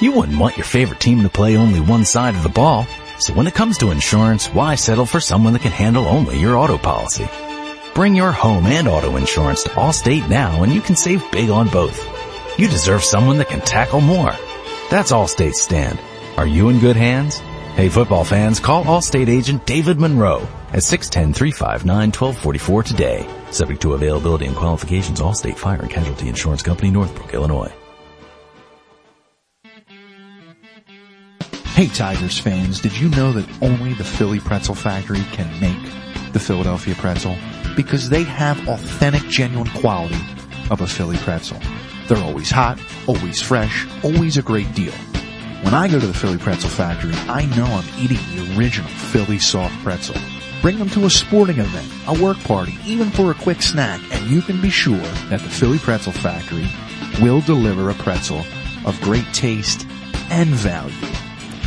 You wouldn't want your favorite team to play only one side of the ball. So when it comes to insurance, why settle for someone that can handle only your auto policy? Bring your home and auto insurance to Allstate now and you can save big on both. You deserve someone that can tackle more. That's Allstate's stand. Are you in good hands? Hey football fans, call Allstate agent David Monroe at 610-359-1244 today. Subject to availability and qualifications, Allstate Fire and Casualty Insurance Company, Northbrook, Illinois. Hey Tigers fans, did you know that only the Philly Pretzel Factory can make the Philadelphia pretzel? Because they have authentic, genuine quality of a Philly pretzel. They're always hot, always fresh, always a great deal. When I go to the Philly Pretzel Factory, I know I'm eating the original Philly soft pretzel. Bring them to a sporting event, a work party, even for a quick snack, and you can be sure that the Philly Pretzel Factory will deliver a pretzel of great taste and value.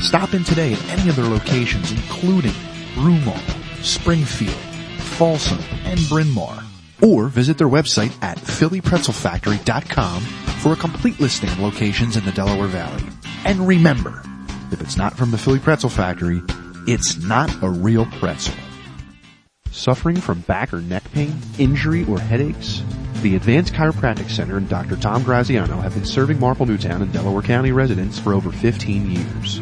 Stop in today at any of their locations, including Broomall, Springfield, Folsom, and Bryn Mawr. Or visit their website at phillypretzelfactory.com for a complete listing of locations in the Delaware Valley. And remember, if it's not from the Philly Pretzel Factory, it's not a real pretzel. Suffering from back or neck pain, injury, or headaches? The Advanced Chiropractic Center and Dr. Tom Graziano have been serving Marple Newtown and Delaware County residents for over 15 years.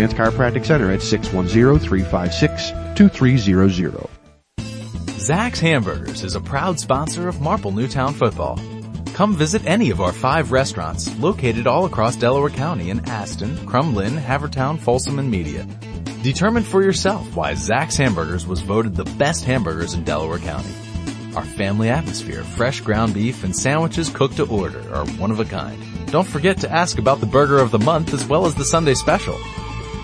Chiropractic Center at 610-356-2300. Zack's Hamburgers is a proud sponsor of Marple Newtown Football. Come visit any of our five restaurants located all across Delaware County in Aston, Crum Lynne, Havertown, Folsom, and Media. Determine for yourself why Zack's Hamburgers was voted the best hamburgers in Delaware County. Our family atmosphere, fresh ground beef, and sandwiches cooked to order are one of a kind. Don't forget to ask about the burger of the month as well as the Sunday special.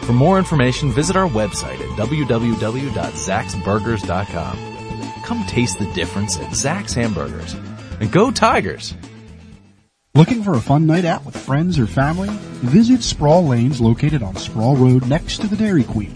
For more information, visit our website at www.zaxburgers.com. Come taste the difference at Zack's Hamburgers. And go Tigers! Looking for a fun night out with friends or family? Visit Sproul Lanes located on Sproul Road next to the Dairy Queen.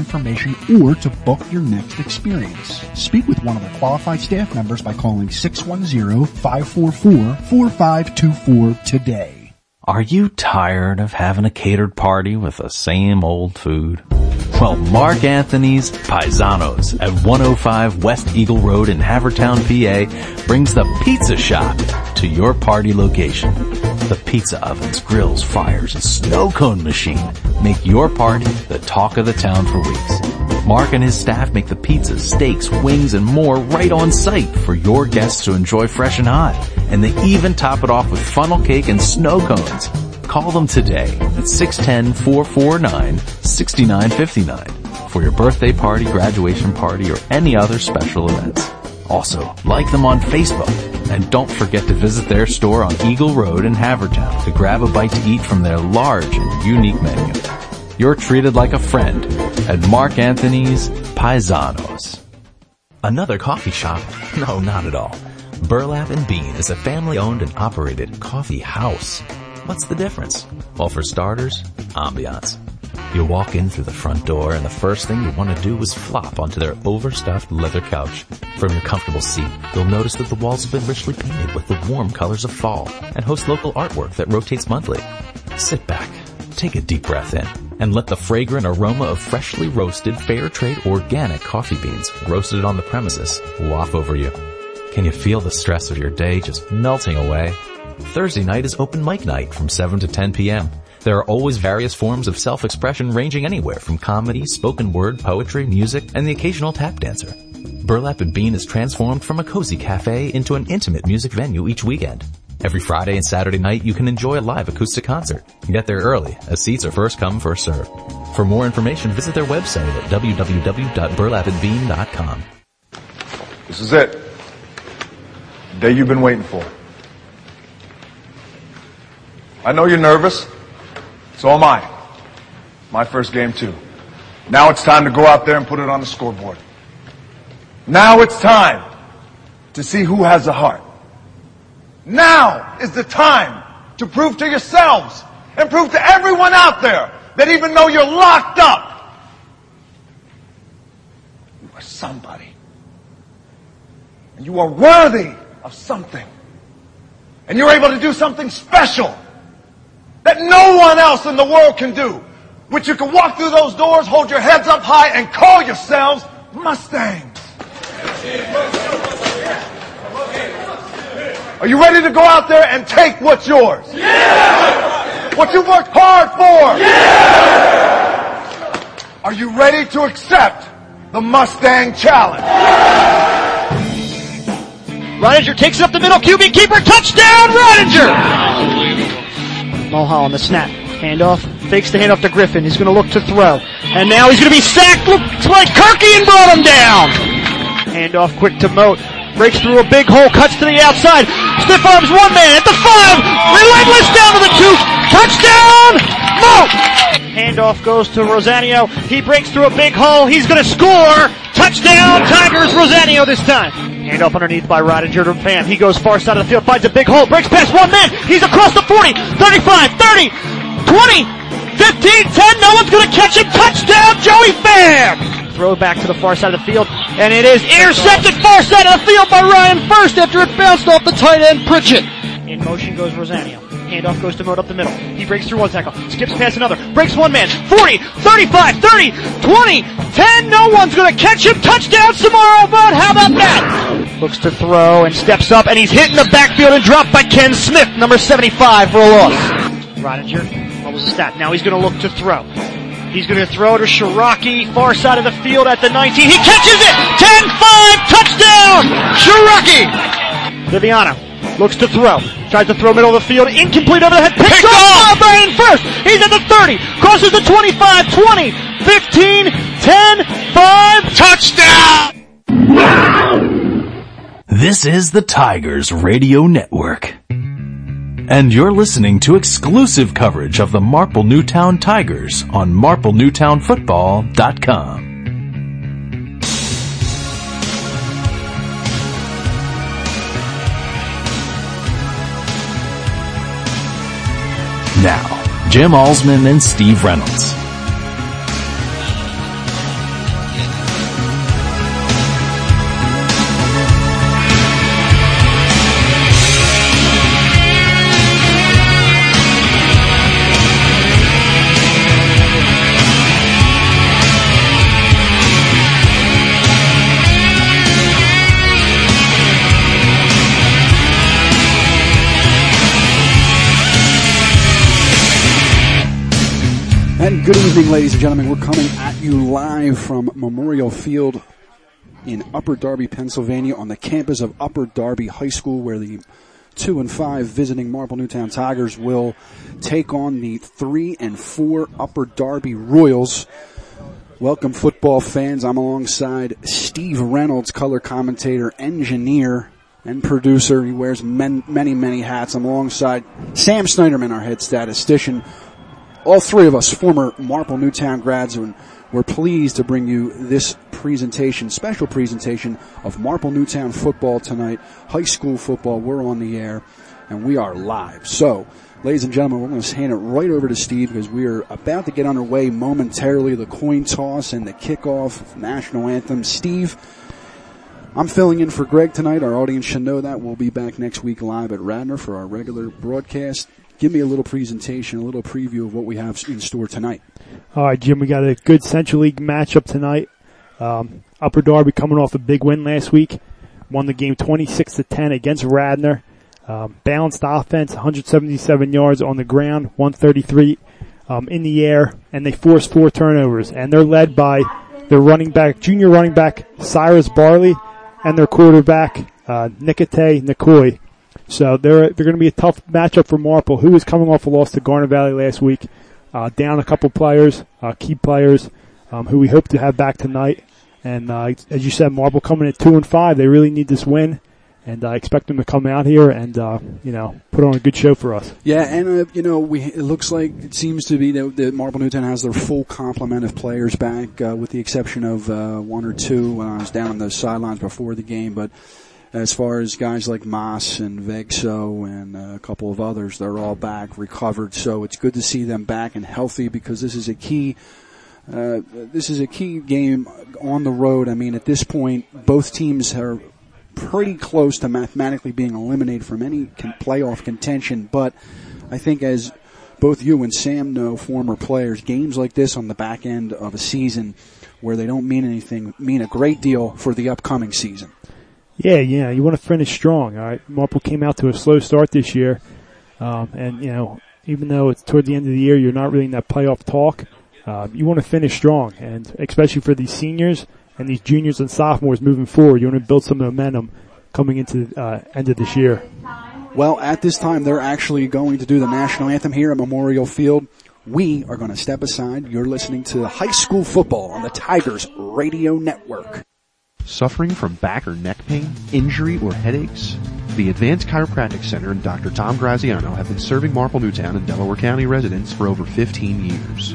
information or to book your next experience. Speak with one of our qualified staff members by calling 610-544-4524 today. Are you tired of having a catered party with the same old food? Well, Mark Anthony's Paisanos at 105 West Eagle Road in Havertown, PA brings the pizza shop to your party location. The pizza ovens, grills, fires, and snow cone machine make your party the talk of the town for weeks. Mark and his staff make the pizzas, steaks, wings, and more right on site for your guests to enjoy fresh and hot. And they even top it off with funnel cake and snow cones. Call them today at 610-449-6959 for your birthday party, graduation party, or any other special events. Also, like them on Facebook. And don't forget to visit their store on Eagle Road in Havertown to grab a bite to eat from their large and unique menu. You're treated like a friend at Mark Anthony's Paisanos. Another coffee shop? No, not at all. Burlap and Bean is a family owned and operated coffee house. What's the difference? Well, for starters, ambiance. You walk in through the front door and the first thing you want to do is flop onto their overstuffed leather couch. From your comfortable seat, you'll notice that the walls have been richly painted with the warm colors of fall and host local artwork that rotates monthly. Sit back, take a deep breath in, and let the fragrant aroma of freshly roasted fair trade organic coffee beans roasted on the premises waft over you. Can you feel the stress of your day just melting away? Thursday night is open mic night from 7 to 10 p.m. There are always various forms of self-expression ranging anywhere from comedy, spoken word, poetry, music, and the occasional tap dancer. Burlap and Bean is transformed from a cozy cafe into an intimate music venue each weekend. Every Friday and Saturday night, you can enjoy a live acoustic concert. Get there early, as seats are first come, first served. For more information, visit their website at www.burlapandbean.com. This is it. The day you've been waiting for. I know you're nervous. So am I. My first game too. Now it's time to go out there and put it on the scoreboard. Now it's time to see who has a heart. Now is the time to prove to yourselves and prove to everyone out there that even though you're locked up, you are somebody. And you are worthy of something. And you're able to do something special that no one else in the world can do. Which you can walk through those doors, hold your heads up high, and call yourselves Mustangs. Are you ready to go out there and take what's yours? Yeah! What you worked hard for? Yeah! Are you ready to accept the Mustang Challenge? Reininger takes it up the middle, QB keeper, touchdown, Reininger! Mulholland, the snap, handoff, fakes the handoff to Griffin, he's gonna look to throw, and now he's gonna be sacked, looks like Kirky and brought him down! Handoff quick to Moat, breaks through a big hole, cuts to the outside, stiff arms one man at the five, relentless down to the two, touchdown, Handoff goes to Rosanio, he breaks through a big hole, he's gonna score, touchdown, Tigers, Rosanio this time. Handoff underneath by Reininger to Pham. He goes far side of the field, finds a big hole, breaks past one man. He's across the 40, 35, 30, 20, 15, 10. No one's going to catch him. Touchdown, Joey Pham. Throw back to the far side of the field, and it is intercepted far side of the field by Ryan First after it bounced off the tight end Pritchett. In motion goes Rosanio. Handoff goes to Moat up the middle. He breaks through one tackle, skips past another, breaks one man, 40, 35, 30, 20, 10, no one's gonna catch him, touchdown Samaro Moat, how about that? Looks to throw and steps up and he's hit in the backfield and dropped by Ken Smith, number 75 for a loss. Reininger, what was the stat? Now he's gonna look to throw. He's gonna throw to Shiraki, far side of the field at the 19. He catches it! 10-5, touchdown! Shiraki! Viviano looks to throw. Tries to throw middle of the field. Incomplete over the head. Picked, off by Brian first. He's at the 30. Crosses the 25, 20, 15, 10, 5. Touchdown! This is the Tigers Radio Network. And you're listening to exclusive coverage of the Marple Newtown Tigers on marplenewtownfootball.com. Now, Jim Alsman and Steve Reynolds. Good evening, ladies and gentlemen. We're coming at you live from Memorial Field in Upper Darby, Pennsylvania, on the campus of Upper Darby High School, where the two and five visiting Marple Newtown Tigers will take on the three and four Upper Darby Royals. Welcome, football fans. I'm alongside Steve Reynolds, color commentator, engineer, and producer. He wears men, many, many hats. I'm alongside Sam Snyderman, our head statistician. All three of us, former Marple Newtown grads, and we're pleased to bring you this presentation, special presentation of Marple Newtown football tonight, high school football. We're on the air, and we are live. So, ladies and gentlemen, we're going to hand it right over to Steve because we are about to get underway momentarily. The coin toss and the kickoff national anthem. Steve, I'm filling in for Greg tonight. Our audience should know that. We'll be back next week live at Radnor for our regular broadcast. Give me a little presentation, a little preview of what we have in store tonight. All right, Jim, we got a good Central League matchup tonight. Um, Upper Darby coming off a big win last week, won the game 26 to 10 against Radnor. Um, balanced offense, 177 yards on the ground, 133 um, in the air, and they forced four turnovers. And they're led by their running back, junior running back Cyrus Barley, and their quarterback uh, Nikite Nikoi. So they're they're going to be a tough matchup for Marple, who is coming off a loss to Garnet Valley last week, uh, down a couple players, uh, key players, um, who we hope to have back tonight. And uh, as you said, Marple coming at two and five, they really need this win and I expect them to come out here and uh, you know put on a good show for us. Yeah, and uh, you know we it looks like it seems to be that, that Marple Newtown has their full complement of players back, uh, with the exception of uh, one or two when I was down on the sidelines before the game. But as far as guys like Moss and Vegso and uh, a couple of others, they're all back, recovered. So it's good to see them back and healthy because this is a key. Uh, this is a key game on the road. I mean, at this point, both teams are pretty close to mathematically being eliminated from any con- playoff contention. But I think as both you and Sam know, former players, games like this on the back end of a season where they don't mean anything mean a great deal for the upcoming season. Yeah, yeah, you want to finish strong. All right, Marple came out to a slow start this year, um, and you know, even though it's toward the end of the year, you're not really in that playoff talk. Uh, you want to finish strong, and especially for these seniors and these juniors and sophomores moving forward. You want to build some momentum coming into the uh, end of this year. Well, at this time, they're actually going to do the national anthem here at Memorial Field. We are going to step aside. You're listening to high school football on the Tigers Radio Network. Suffering from back or neck pain, injury, or headaches? The Advanced Chiropractic Center and Dr. Tom Graziano have been serving Marple Newtown and Delaware County residents for over 15 years.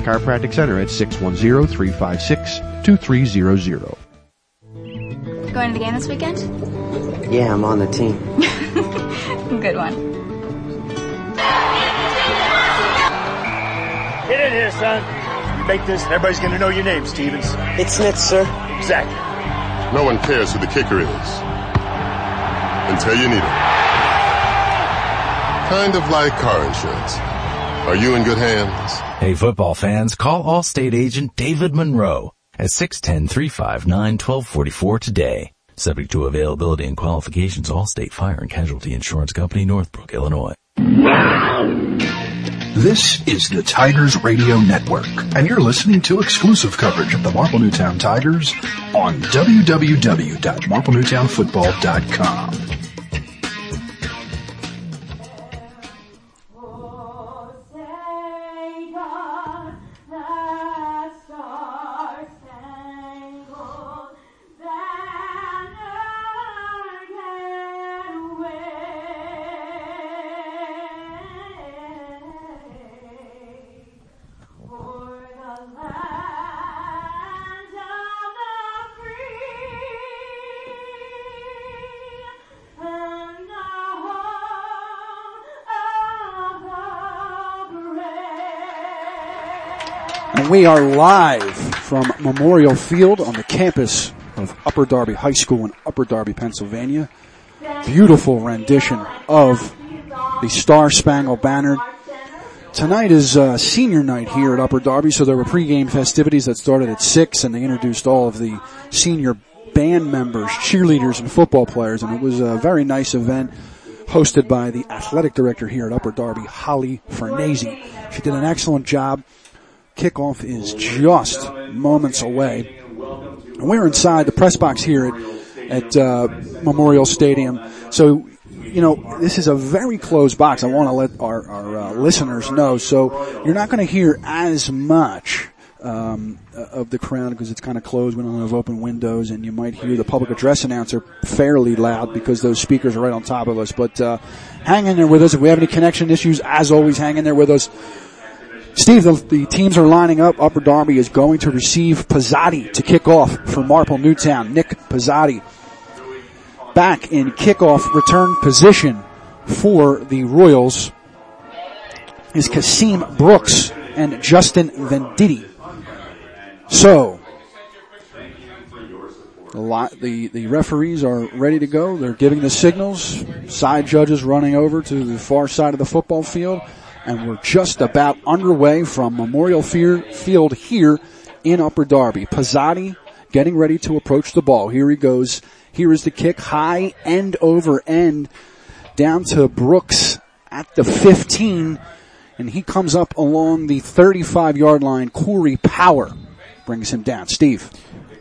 Chiropractic Center at 610-356-2300. Going to the game this weekend? Yeah, I'm on the team. Good one. Get in here, son. You make this, everybody's going to know your name, Stevens. It's Smith, sir. Exactly. No one cares who the kicker is until you need it. Kind of like car insurance. Are you in good hands? Hey football fans, call Allstate agent David Monroe at 610-359-1244 today. Subject to availability and qualifications, Allstate Fire and Casualty Insurance Company, Northbrook, Illinois. This is the Tigers Radio Network, and you're listening to exclusive coverage of the Marple Newtown Tigers on www.marplenewtownfootball.com. we are live from Memorial Field on the campus of Upper Darby High School in Upper Darby, Pennsylvania. Beautiful rendition of the Star Spangled Banner. Tonight is uh, senior night here at Upper Darby, so there were pregame festivities that started at 6 and they introduced all of the senior band members, cheerleaders, and football players, and it was a very nice event hosted by the athletic director here at Upper Darby, Holly Farnese. She did an excellent job. Kickoff is just moments away. We're inside the press box here at, at uh, Memorial Stadium. So, you know, this is a very closed box. I want to let our, our uh, listeners know. So you're not going to hear as much um, of the crowd because it's kind of closed. We don't have open windows, and you might hear the public address announcer fairly loud because those speakers are right on top of us. But uh, hang in there with us. If we have any connection issues, as always, hang in there with us. Steve, the, the, teams are lining up. Upper Darby is going to receive Pizzotti to kick off for Marple Newtown. Nick Pizzotti back in kickoff return position for the Royals is Kasim Brooks and Justin Venditti. So, li- the, the referees are ready to go. They're giving the signals. Side judges running over to the far side of the football field. And we're just about underway from Memorial Field here in Upper Darby. Pizzotti getting ready to approach the ball. Here he goes. Here is the kick. High end over end down to Brooks at the 15. And he comes up along the 35 yard line. Corey Power brings him down. Steve.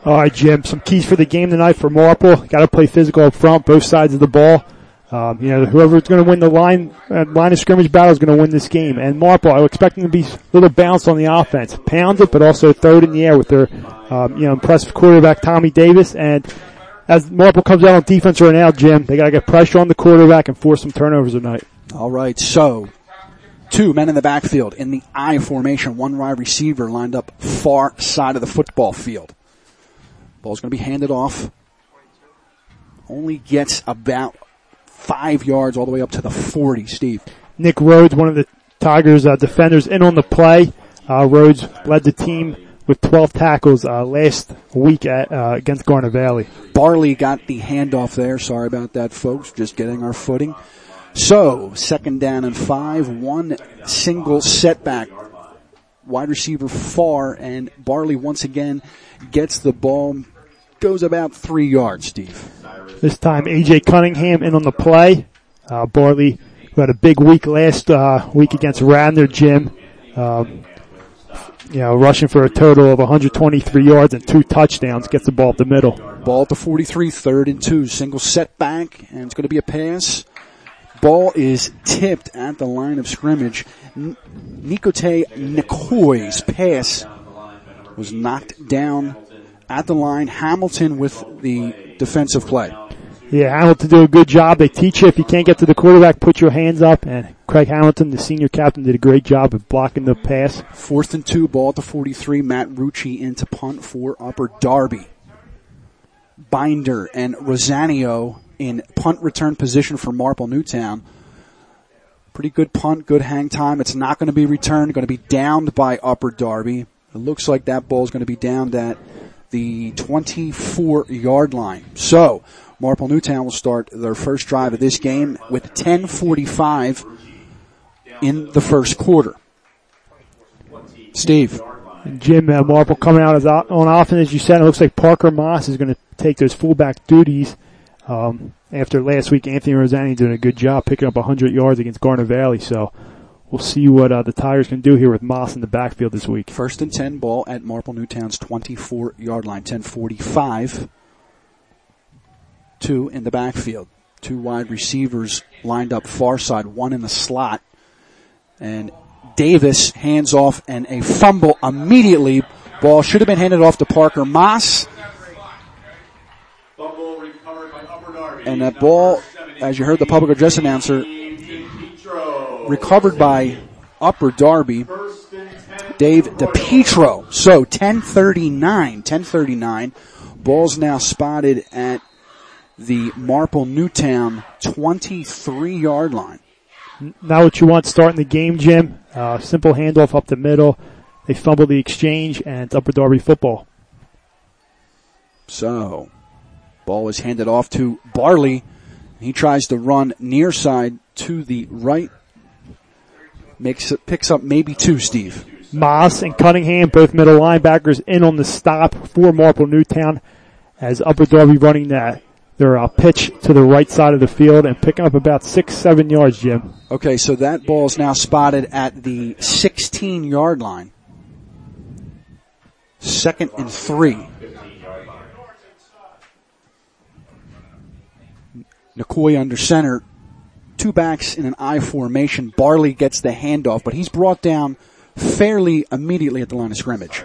All right, Jim. Some keys for the game tonight for Marple. Got to play physical up front, both sides of the ball. Um, you know, whoever's going to win the line uh, line of scrimmage battle is going to win this game. And Marple, I expect them to be a little balanced on the offense, pound it, but also throw it in the air with their um, you know impressive quarterback Tommy Davis. And as Marple comes out on defense right now, Jim, they got to get pressure on the quarterback and force some turnovers tonight. All right, so two men in the backfield in the I formation, one wide receiver lined up far side of the football field. Ball's going to be handed off. Only gets about five yards all the way up to the 40, Steve. Nick Rhodes, one of the Tigers uh, defenders, in on the play. Uh, Rhodes led the team with 12 tackles uh, last week at, uh, against Garnet Valley. Barley got the handoff there. Sorry about that, folks. Just getting our footing. So, second down and five, one single setback. Wide receiver far, and Barley once again gets the ball, goes about three yards, Steve. This time AJ Cunningham in on the play. Uh, who had a big week last uh, week against Radnor Jim, um, you know, rushing for a total of 123 yards and two touchdowns, gets the ball up the middle. Ball at the 43, third and two, single setback, and it's going to be a pass. Ball is tipped at the line of scrimmage. N- Nikote pass was knocked down at the line. Hamilton with the defensive play. Yeah, Hamilton do a good job. They teach you if you can't get to the quarterback, put your hands up. And Craig Hamilton, the senior captain, did a great job of blocking the pass. Fourth and two, ball the 43. Matt Rucci into punt for Upper Darby. Binder and Rosanio in punt return position for Marple Newtown. Pretty good punt, good hang time. It's not going to be returned, going to be downed by Upper Darby. It looks like that ball is going to be downed at the 24 yard line. So, Marple Newtown will start their first drive of this game with 1045 in the first quarter. Steve. Jim uh, Marple coming out as o- on offense, as you said. It looks like Parker Moss is going to take those fullback duties. Um, after last week, Anthony Rosanio doing a good job picking up 100 yards against Garnet Valley. So we'll see what uh, the Tigers can do here with Moss in the backfield this week. First and 10 ball at Marple Newtown's 24 yard line. 1045. Two in the backfield. Two wide receivers lined up far side, one in the slot. And Davis hands off and a fumble immediately. Ball should have been handed off to Parker Moss. And that ball, as you heard the public address announcer, recovered by Upper Darby, Dave DePietro. So 1039, 1039. Ball's now spotted at the Marple Newtown 23 yard line. Now what you want starting the game, Jim. Uh, simple handoff up the middle. They fumble the exchange and it's Upper Darby football. So, ball is handed off to Barley. He tries to run near side to the right. Makes it, picks up maybe two, Steve. Moss and Cunningham, both middle linebackers, in on the stop for Marple Newtown as Upper Darby running that their uh, pitch to the right side of the field and picking up about six, seven yards, Jim. Okay, so that ball is now spotted at the 16 yard line. Second and three. Nicoy under center. Two backs in an I formation. Barley gets the handoff, but he's brought down fairly immediately at the line of scrimmage.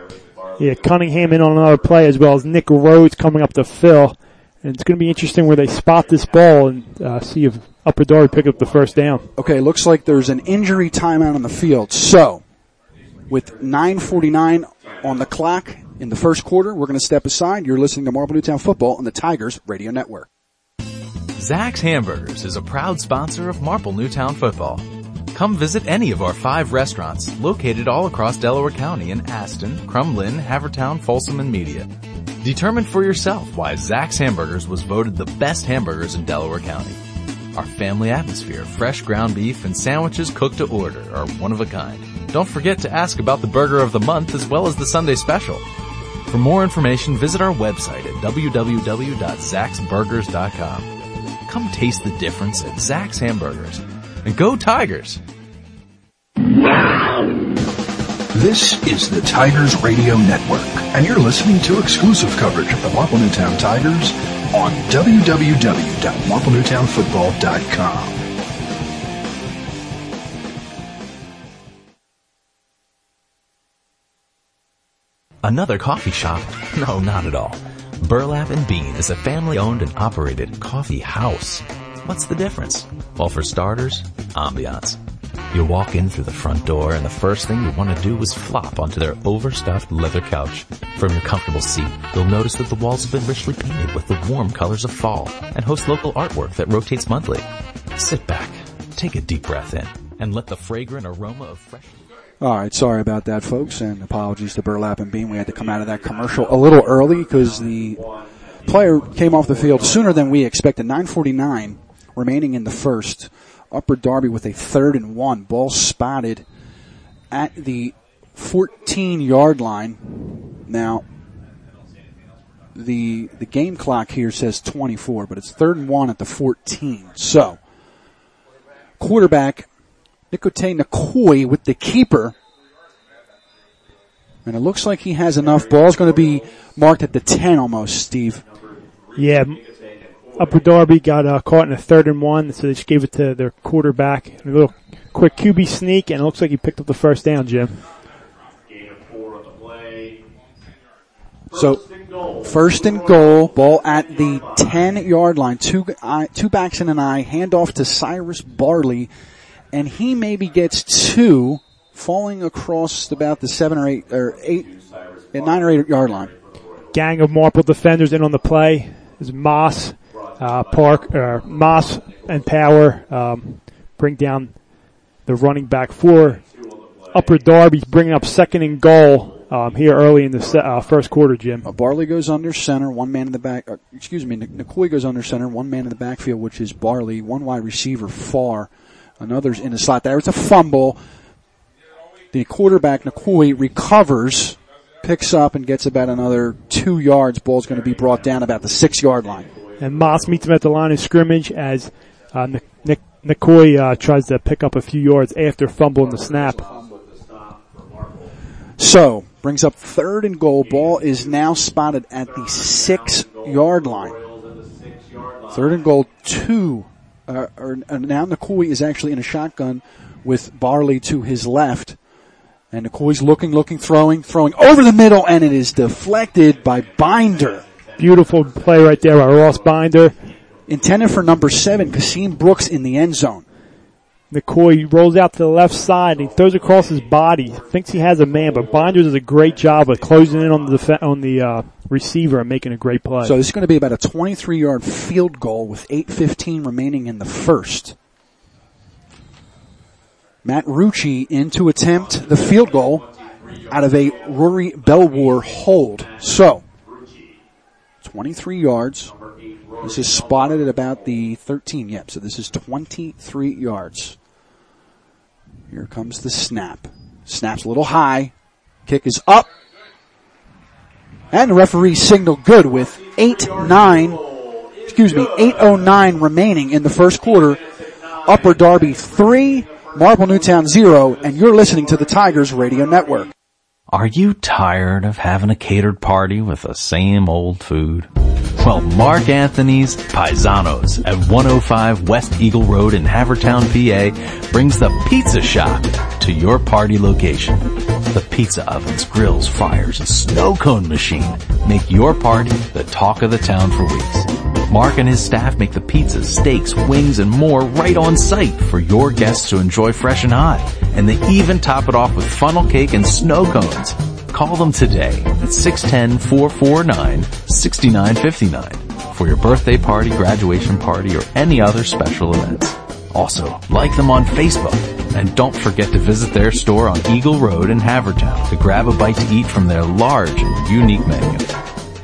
Yeah, Cunningham in on another play as well as Nick Rhodes coming up to fill. And it's going to be interesting where they spot this ball and uh, see if Upper Darby pick up the first down. Okay, looks like there's an injury timeout on the field. So, with 9.49 on the clock in the first quarter, we're going to step aside. You're listening to Marple Newtown Football on the Tigers Radio Network. Zach's Hamburgers is a proud sponsor of Marple Newtown football. Come visit any of our five restaurants located all across Delaware County in Aston, Crum Lynne, Havertown, Folsom, and Media. Determine for yourself why Zach's Hamburgers was voted the best hamburgers in Delaware County. Our family atmosphere, fresh ground beef, and sandwiches cooked to order are one of a kind. Don't forget to ask about the burger of the month as well as the Sunday special. For more information, visit our website at www.zaxburgers.com. Come taste the difference at Zach's Hamburgers. And go Tigers! This is the Tigers Radio Network, and you're listening to exclusive coverage of the Marple Newtown Tigers on www.marplenewtownfootball.com. Another coffee shop? No, not at all. Burlap and Bean is a family owned and operated coffee house. What's the difference? Well, for starters, ambiance. You walk in through the front door and the first thing you want to do is flop onto their overstuffed leather couch. From your comfortable seat, you'll notice that the walls have been richly painted with the warm colors of fall and host local artwork that rotates monthly. Sit back, take a deep breath in, and let the fragrant aroma of fresh All right, sorry about that, folks, and apologies to Burlap and Bean. We had to come out of that commercial a little early because the player came off the field sooner than we expected. 9:49 remaining in the first. Upper Darby with a third and one. Ball spotted at the 14 yard line. Now, the the game clock here says 24, but it's third and one at the 14. So, quarterback Nikote Nakoi with the keeper. And it looks like he has enough. Ball's going to be marked at the 10 almost, Steve. Yeah, Upper Darby got uh, caught in a third and one, so they just gave it to their quarterback. A little quick QB sneak, and it looks like he picked up the first down, Jim. So, first and goal, ball at the 10 yard line. Two, uh, two backs and an eye, handoff to Cyrus Barley, and he maybe gets two, falling across about the seven or eight, or eight, nine or eight yard line. Gang of Marple defenders in on the play. There's Moss, uh, Park, uh, Moss and Power, um, bring down the running back for Upper Darby, bringing up second and goal, um, here early in the se- uh, first quarter, Jim. Uh, Barley goes under center, one man in the back, uh, excuse me, Nikoi goes under center, one man in the backfield, which is Barley, one wide receiver far, another's in the slot. There is a fumble. The quarterback, Nikoi, recovers, picks up and gets about another two yards. Ball's going to be brought down about the six yard line. And Moss meets him at the line of scrimmage as uh, Nik- Nikoi uh, tries to pick up a few yards after fumbling the snap. So, brings up third and goal. Ball is now spotted at the six yard line. Third and goal, two. Uh, or, uh, now Nikoi is actually in a shotgun with Barley to his left. And Nikoi's looking, looking, throwing, throwing over the middle, and it is deflected by Binder. Beautiful play right there by Ross Binder. Intended for number seven, Kasim Brooks in the end zone. McCoy rolls out to the left side and he throws across his body. Thinks he has a man, but Binder does a great job of closing in on the def- on the uh, receiver and making a great play. So this is going to be about a 23 yard field goal with 8.15 remaining in the first. Matt Rucci in to attempt the field goal out of a Rory Belwar hold. So, 23 yards. This is spotted at about the 13. Yep, so this is 23 yards. Here comes the snap. Snap's a little high. Kick is up. And the referee signaled good with 8-9, excuse me, 8.09 remaining in the first quarter. Upper Darby 3, Marple Newtown 0, and you're listening to the Tigers Radio Network. Are you tired of having a catered party with the same old food? Well, Mark Anthony's Paisanos at 105 West Eagle Road in Havertown, PA brings the pizza shop to your party location. The pizza ovens, grills, fryers, and snow cone machine make your party the talk of the town for weeks. Mark and his staff make the pizzas, steaks, wings, and more right on site for your guests to enjoy fresh and hot. And they even top it off with funnel cake and snow cones. Call them today at 610-449-6959 for your birthday party, graduation party, or any other special events. Also, like them on Facebook. And don't forget to visit their store on Eagle Road in Havertown to grab a bite to eat from their large and unique menu.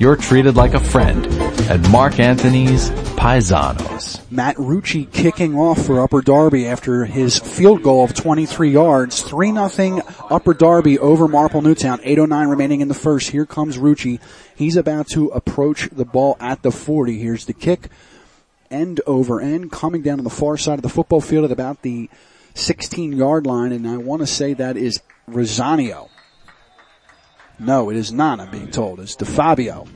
You're treated like a friend at Mark Anthony's Paisanos. Matt Rucci kicking off for Upper Darby after his field goal of 23 yards. 3-0 Upper Darby over Marple Newtown. 8.09 remaining in the first. Here comes Rucci. He's about to approach the ball at the 40. Here's the kick. End over end. Coming down to the far side of the football field at about the 16 yard line. And I want to say that is Rosanio. No, it is not, I'm being told. It's DeFabio.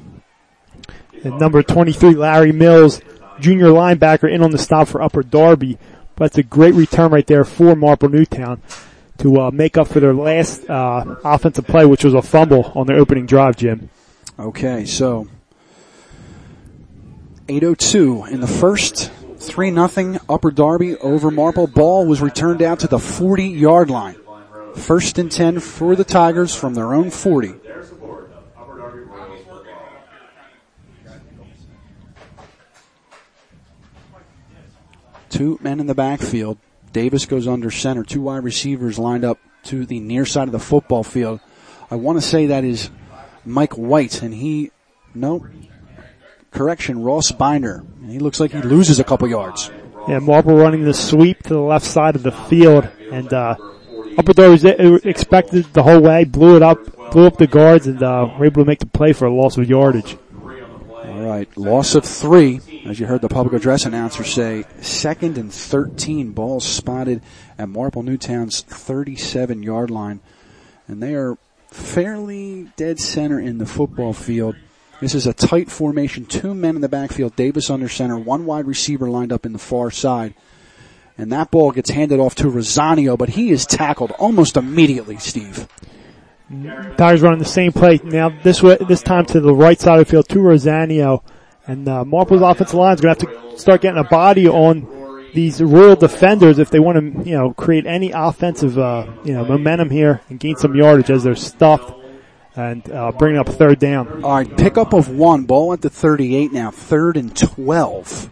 And number 23, Larry Mills, junior linebacker, in on the stop for Upper Darby. But it's a great return right there for Marple Newtown to uh, make up for their last uh, offensive play, which was a fumble on their opening drive, Jim. Okay, so 8.02 in the first. 3 nothing Upper Darby over Marple. Ball was returned out to the 40 yard line. First and 10 for the Tigers from their own 40. Two men in the backfield. Davis goes under center. Two wide receivers lined up to the near side of the football field. I want to say that is Mike White, and he, no, correction, Ross Binder. And he looks like he loses a couple yards. Yeah, Marple running the sweep to the left side of the field, and uh, Upper Door was expected the whole way, blew it up, blew up the guards, and uh, were able to make the play for a loss of yardage. All right, loss of three, as you heard the public address announcer say. Second and 13 balls spotted at Marple Newtown's 37 yard line, and they are fairly dead center in the football field. This is a tight formation. Two men in the backfield. Davis under center. One wide receiver lined up in the far side. And that ball gets handed off to Rosanio, but he is tackled almost immediately, Steve. Tigers running the same play now. This way, this time to the right side of the field to Rosanio, and uh, Marple's offensive line is going to have to start getting a body on these rural defenders if they want to, you know, create any offensive, uh, you know, momentum here and gain some yardage as they're stuffed and uh, bringing up third down. All right, pickup of one. Ball at the 38 now. Third and 12.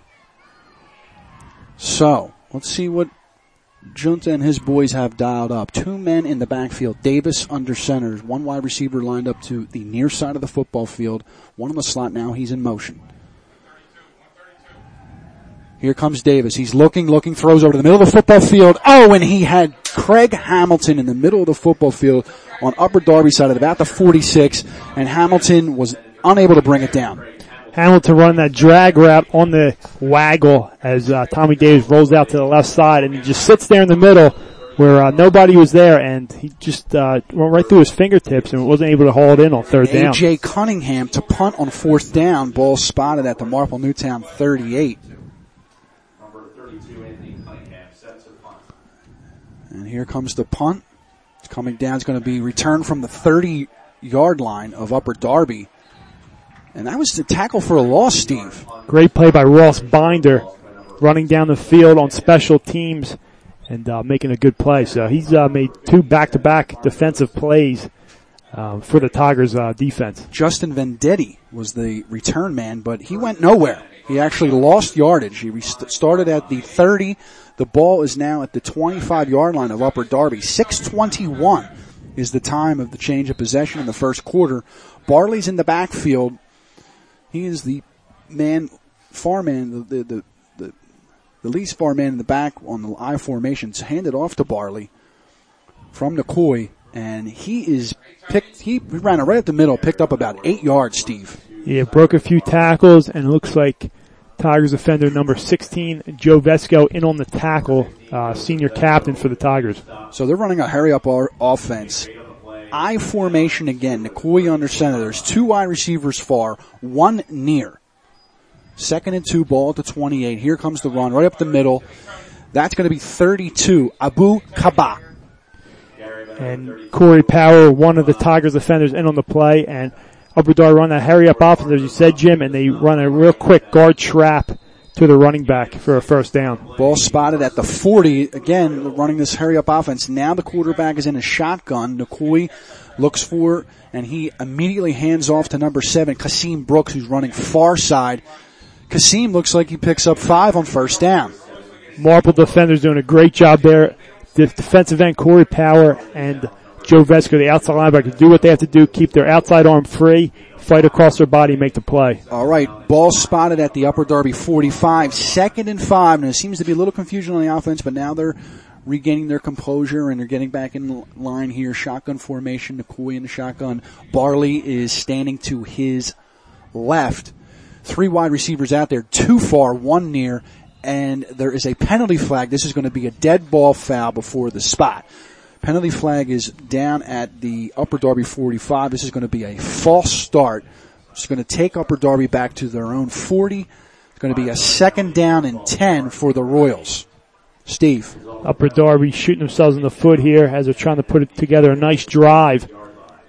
So, let's see what Junta and his boys have dialed up. Two men in the backfield. Davis under centers. One wide receiver lined up to the near side of the football field. One in the slot now. He's in motion. Here comes Davis. He's looking, looking, throws over the middle of the football field. Oh, and he had Craig Hamilton in the middle of the football field on Upper Darby side at about the 46, and Hamilton was unable to bring it down. Hamilton running that drag route on the waggle as uh, Tommy Davis rolls out to the left side, and he just sits there in the middle where uh, nobody was there, and he just uh, went right through his fingertips and wasn't able to haul it in on third down. AJ Cunningham to punt on fourth down. Ball spotted at the Marple Newtown 38. And here comes the punt. It's coming down. It's going to be returned from the 30 yard line of Upper Darby. And that was the tackle for a loss, Steve. Great play by Ross Binder, running down the field on special teams and uh, making a good play. So he's uh, made two back-to-back defensive plays um, for the Tigers' uh, defense. Justin Vendetti was the return man, but he went nowhere. He actually lost yardage. He rest- started at the 30. The ball is now at the 25 yard line of Upper Darby. 621 is the time of the change of possession in the first quarter. Barley's in the backfield. He is the man, far man, the, the, the, the least far man in the back on the I formation. It's handed off to Barley from McCoy, and he is picked, he ran it right at the middle, picked up about eight yards, Steve. Yeah, broke a few tackles, and it looks like Tigers defender number 16, Joe Vesco, in on the tackle, uh, senior captain for the Tigers. So they're running a hurry up offense. I formation again, McCoy under center. There's two wide receivers far, one near. Second and two, ball at the 28. Here comes the run, right up the middle. That's going to be 32, Abu Kaba. And Corey Power, one of the Tigers defenders, in on the play, and Abu Dar run a hurry up offense, as you said, Jim, and they run a real quick guard trap to the running back for a first down. Ball spotted at the 40. Again, running this hurry up offense. Now the quarterback is in a shotgun. McCoy looks for, and he immediately hands off to number seven, Kasim Brooks, who's running far side. Kasim looks like he picks up five on first down. Marple defenders doing a great job there. The defensive end, Corey Power and Joe Vesco, the outside linebacker, do what they have to do, keep their outside arm free, fight across their body, make the play. All right, ball spotted at the Upper Darby 45, second and five. And there seems to be a little confusion on the offense, but now they're regaining their composure and they're getting back in line here. Shotgun formation, McCoy in the shotgun. Barley is standing to his left. Three wide receivers out there, two far, one near, and there is a penalty flag. This is going to be a dead ball foul before the spot. Penalty flag is down at the Upper Darby 45. This is going to be a false start. It's going to take Upper Darby back to their own 40. It's going to be a second down and 10 for the Royals. Steve. Upper Darby shooting themselves in the foot here as they're trying to put it together a nice drive.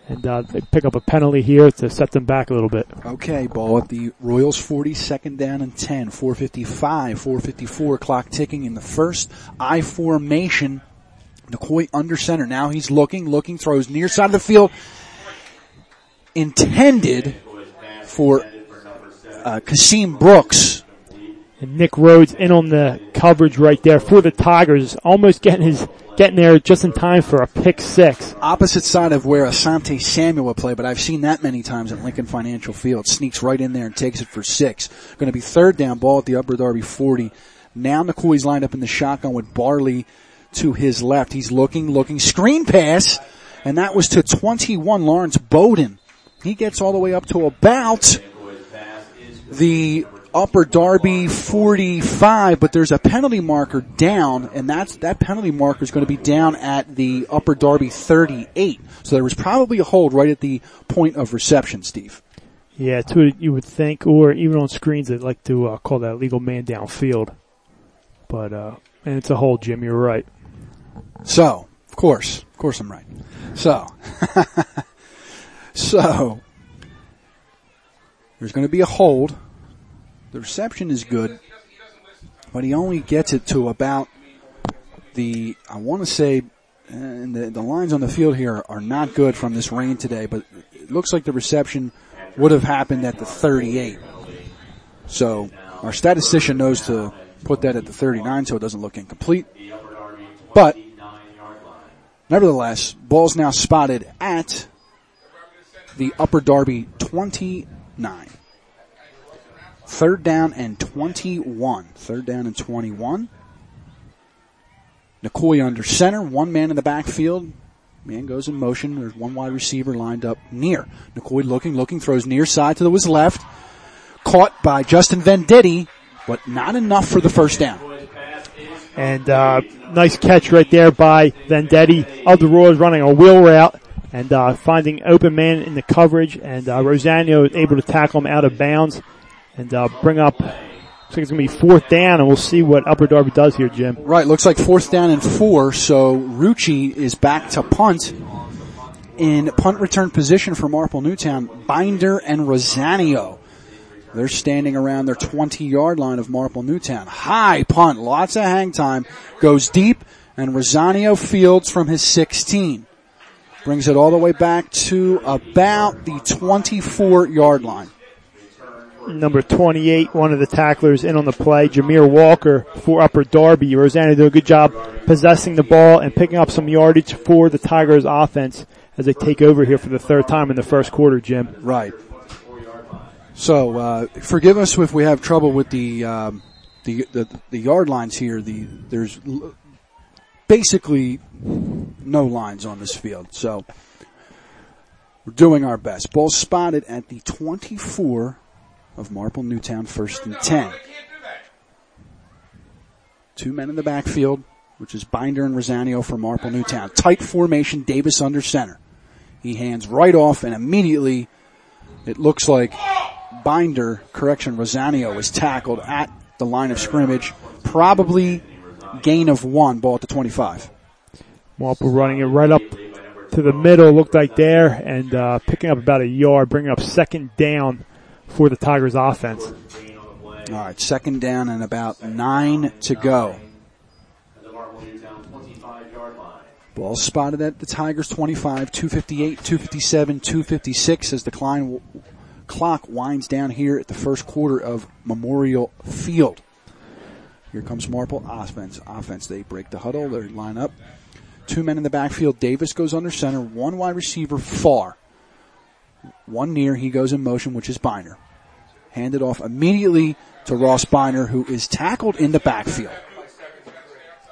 And uh, they pick up a penalty here to set them back a little bit. Okay, ball at the Royals 40, second down and 10, 455, 454, clock ticking in the first. I formation. McCoy under center. Now he's looking, looking, throws near side of the field. Intended for uh, Kasim Brooks. And Nick Rhodes in on the coverage right there for the Tigers, almost getting his getting there just in time for a pick six. Opposite side of where Asante Samuel would play, but I've seen that many times at Lincoln Financial Field. Sneaks right in there and takes it for six. Going to be third down ball at the Upper Darby 40. Now McCoy's lined up in the shotgun with Barley to his left. He's looking, looking, screen pass, and that was to 21 Lawrence Bowden. He gets all the way up to about the Upper Darby 45, but there's a penalty marker down, and that's, that penalty marker is going to be down at the Upper Darby 38. So there was probably a hold right at the point of reception, Steve. Yeah, what you would think, or even on screens they'd like to uh, call that legal man downfield. But, uh, and it's a hold, Jim, you're right. So, of course, of course I'm right. So, so, there's going to be a hold. The reception is good, but he only gets it to about the, I want to say, eh, and the, the lines on the field here are not good from this rain today, but it looks like the reception would have happened at the 38. So, our statistician knows to put that at the 39 so it doesn't look incomplete. But, nevertheless, ball's now spotted at the Upper Darby 29. Third down and 21. Third down and 21. McCoy under center, one man in the backfield. Man goes in motion. There's one wide receiver lined up near. McCoy looking, looking, throws near side to the was left. Caught by Justin Venditti, but not enough for the first down. And uh, nice catch right there by Vendetti Royals running a wheel route and uh, finding open man in the coverage. And uh, Rosanio is able to tackle him out of bounds and uh, bring up. Looks like it's going to be fourth down, and we'll see what Upper Darby does here, Jim. Right, looks like fourth down and four. So Rucci is back to punt in punt return position for Marple Newtown. Binder and Rosanio. They're standing around their 20 yard line of Marple Newtown. High punt, lots of hang time, goes deep, and Rosanio fields from his 16. Brings it all the way back to about the 24 yard line. Number 28, one of the tacklers in on the play, Jameer Walker for Upper Darby. Rosanio did a good job possessing the ball and picking up some yardage for the Tigers offense as they take over here for the third time in the first quarter, Jim. Right. So uh, forgive us if we have trouble with the, um, the, the the yard lines here. The there's l- basically no lines on this field, so we're doing our best. Ball spotted at the 24 of Marple Newtown, first and 10. Two men in the backfield, which is Binder and Rosanio for Marple Newtown. Tight formation, Davis under center. He hands right off and immediately it looks like Binder, correction, Rosanio was tackled at the line of scrimmage. Probably gain of one, ball at the 25. Marple running it right up to the middle, looked like there, and uh, picking up about a yard, bringing up second down for the Tigers offense. All right, second down and about nine to go. Ball spotted at the Tigers 25, 258, 257, 256 as the climb, clock winds down here at the first quarter of Memorial Field. Here comes Marple offense. Offense. They break the huddle. They line up. Two men in the backfield. Davis goes under center. One wide receiver far. One near. He goes in motion, which is Binder. Handed off immediately to Ross Binder, who is tackled in the backfield.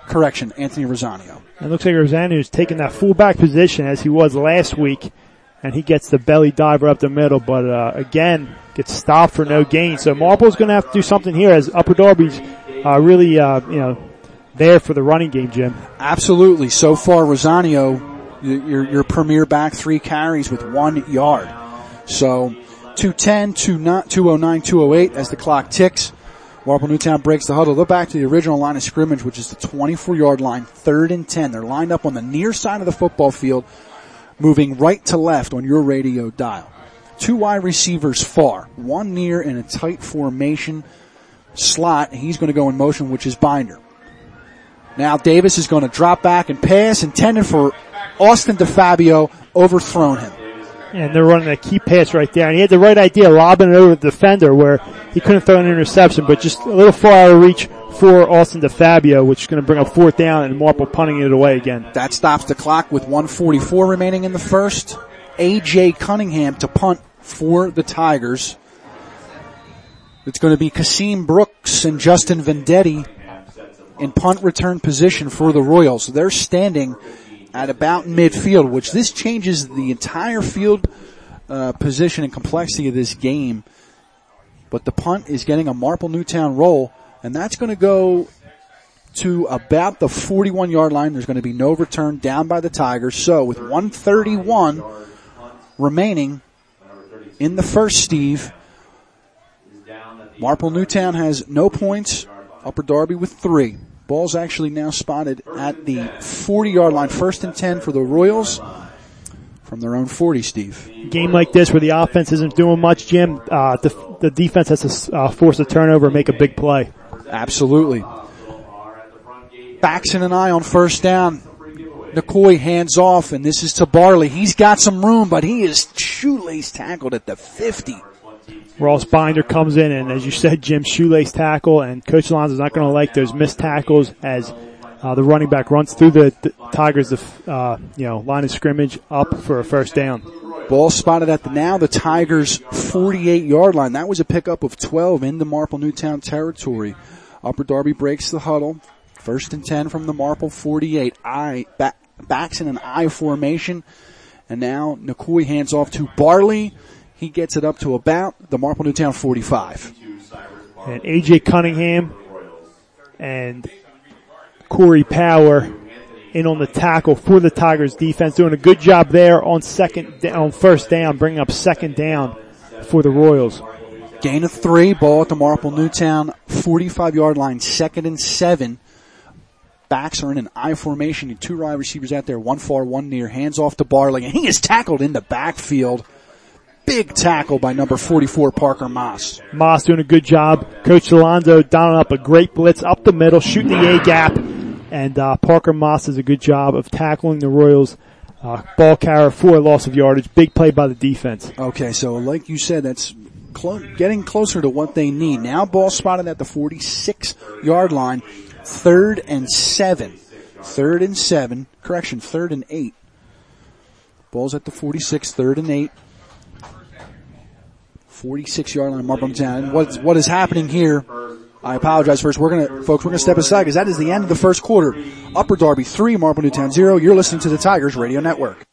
Correction, Anthony Rosanio. It looks like Rosanio is taking that fullback position as he was last week, and he gets the belly diver up the middle, but uh, again gets stopped for no gain. So Marple's going to have to do something here as Upper Darby's uh, really, uh, you know, there for the running game, Jim. Absolutely. So far, Rosanio, your, your premier back, three carries with one yard. So 210, 209, 208 as the clock ticks. Marple Newtown breaks the huddle. They're back to the original line of scrimmage, which is the 24 yard line, third and 10. They're lined up on the near side of the football field, moving right to left on your radio dial. Two wide receivers far, one near in a tight formation slot. He's going to go in motion, which is Binder. Now Davis is going to drop back and pass, intended for Austin DeFabio, overthrown him. And they're running a key pass right there. And he had the right idea, lobbing it over the defender where he couldn't throw an interception, but just a little far out of reach for Austin DeFabio, which is going to bring up fourth down and Marple punting it away again. That stops the clock with 144 remaining in the first. AJ Cunningham to punt for the Tigers. It's going to be Kasim Brooks and Justin Vendetti in punt return position for the Royals. They're standing at about midfield, which this changes the entire field uh, position and complexity of this game. But the punt is getting a Marple Newtown roll, and that's going to go to about the 41 yard line. There's going to be no return down by the Tigers. So with 131 remaining in the first, Steve, Marple Newtown has no points. Upper Darby with three. Ball's actually now spotted at the 40 yard line. First and 10 for the Royals from their own 40, Steve. Game like this where the offense isn't doing much, Jim, uh, the, the defense has to uh, force a turnover and make a big play. Absolutely. Backs in an eye on first down. McCoy hands off, and this is to Barley. He's got some room, but he is shoelace tackled at the 50. Ross Binder comes in, and as you said, Jim, shoelace tackle, and Coach Alonso's not going to like those missed tackles as uh, the running back runs through the, the Tigers, uh, you know, line of scrimmage up for a first down. Ball spotted at the now the Tigers 48 yard line. That was a pickup of 12 into Marple Newtown territory. Upper Darby breaks the huddle. First and 10 from the Marple 48. I back, backs in an I formation. And now McCoy hands off to Barley. He gets it up to about the Marple Newtown 45. And AJ Cunningham and Corey Power in on the tackle for the Tigers defense, doing a good job there on second, on first down, bringing up second down for the Royals. Gain of three, ball at the Marple Newtown 45 yard line, second and seven. Backs are in an I formation, and two wide receivers out there, one far, one near, hands off to Barley, and he is tackled in the backfield big tackle by number 44 Parker Moss. Moss doing a good job. Coach Alonso dialing up a great blitz up the middle, shooting the A gap, and uh, Parker Moss does a good job of tackling the Royals. Uh, ball carrier for a loss of yardage. Big play by the defense. Okay, so like you said, that's getting closer to what they need. Now ball spotted at the 46 yard line. Third and seven. Third and seven. Correction, third and eight. Ball's at the 46, third and eight. 46 yard line, Marple Town. What, what is happening here, I apologize first. We're gonna, folks, we're gonna step aside because that is the end of the first quarter. Upper Darby 3, Marple Newtown 0. You're listening to the Tigers Radio Network.